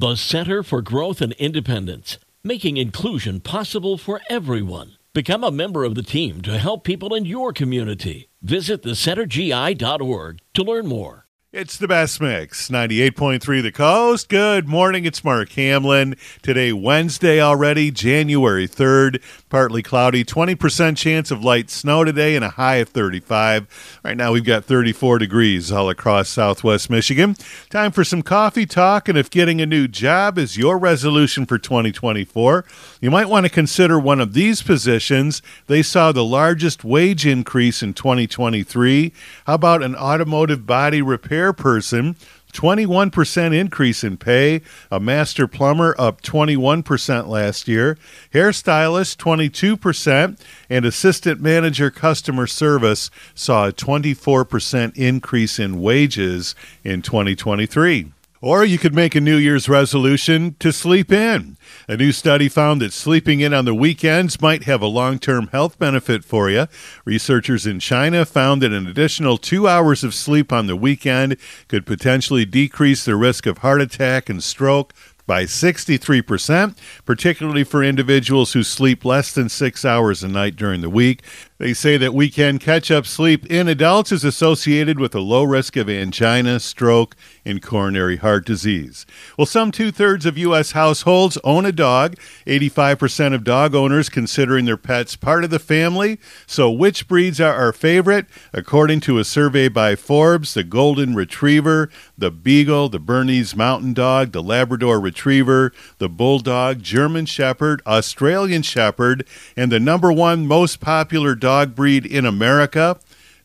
The Center for Growth and Independence, making inclusion possible for everyone. Become a member of the team to help people in your community. Visit thecentergi.org to learn more. It's the best mix, 98.3 The Coast. Good morning, it's Mark Hamlin. Today, Wednesday already, January 3rd. Partly cloudy, 20% chance of light snow today, and a high of 35. Right now, we've got 34 degrees all across southwest Michigan. Time for some coffee talk, and if getting a new job is your resolution for 2024, you might want to consider one of these positions. They saw the largest wage increase in 2023. How about an automotive body repair? Person 21% increase in pay. A master plumber up 21% last year. Hairstylist 22%. And assistant manager customer service saw a 24% increase in wages in 2023. Or you could make a New Year's resolution to sleep in. A new study found that sleeping in on the weekends might have a long term health benefit for you. Researchers in China found that an additional two hours of sleep on the weekend could potentially decrease the risk of heart attack and stroke by 63%, particularly for individuals who sleep less than six hours a night during the week. They say that weekend catch up sleep in adults is associated with a low risk of angina, stroke, and coronary heart disease. Well, some two thirds of U.S. households own a dog. 85% of dog owners considering their pets part of the family. So, which breeds are our favorite? According to a survey by Forbes, the Golden Retriever, the Beagle, the Bernese Mountain Dog, the Labrador Retriever, the Bulldog, German Shepherd, Australian Shepherd, and the number one most popular dog dog breed in America.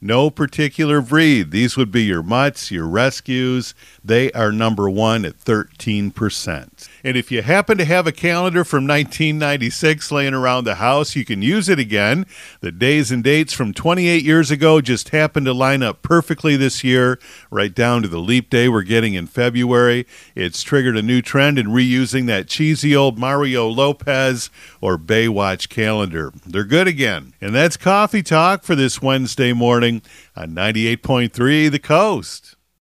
No particular breed. These would be your mutts, your rescues. They are number one at 13%. And if you happen to have a calendar from 1996 laying around the house, you can use it again. The days and dates from 28 years ago just happen to line up perfectly this year, right down to the leap day we're getting in February. It's triggered a new trend in reusing that cheesy old Mario Lopez or Baywatch calendar. They're good again. And that's Coffee Talk for this Wednesday morning on 98.3 The Coast.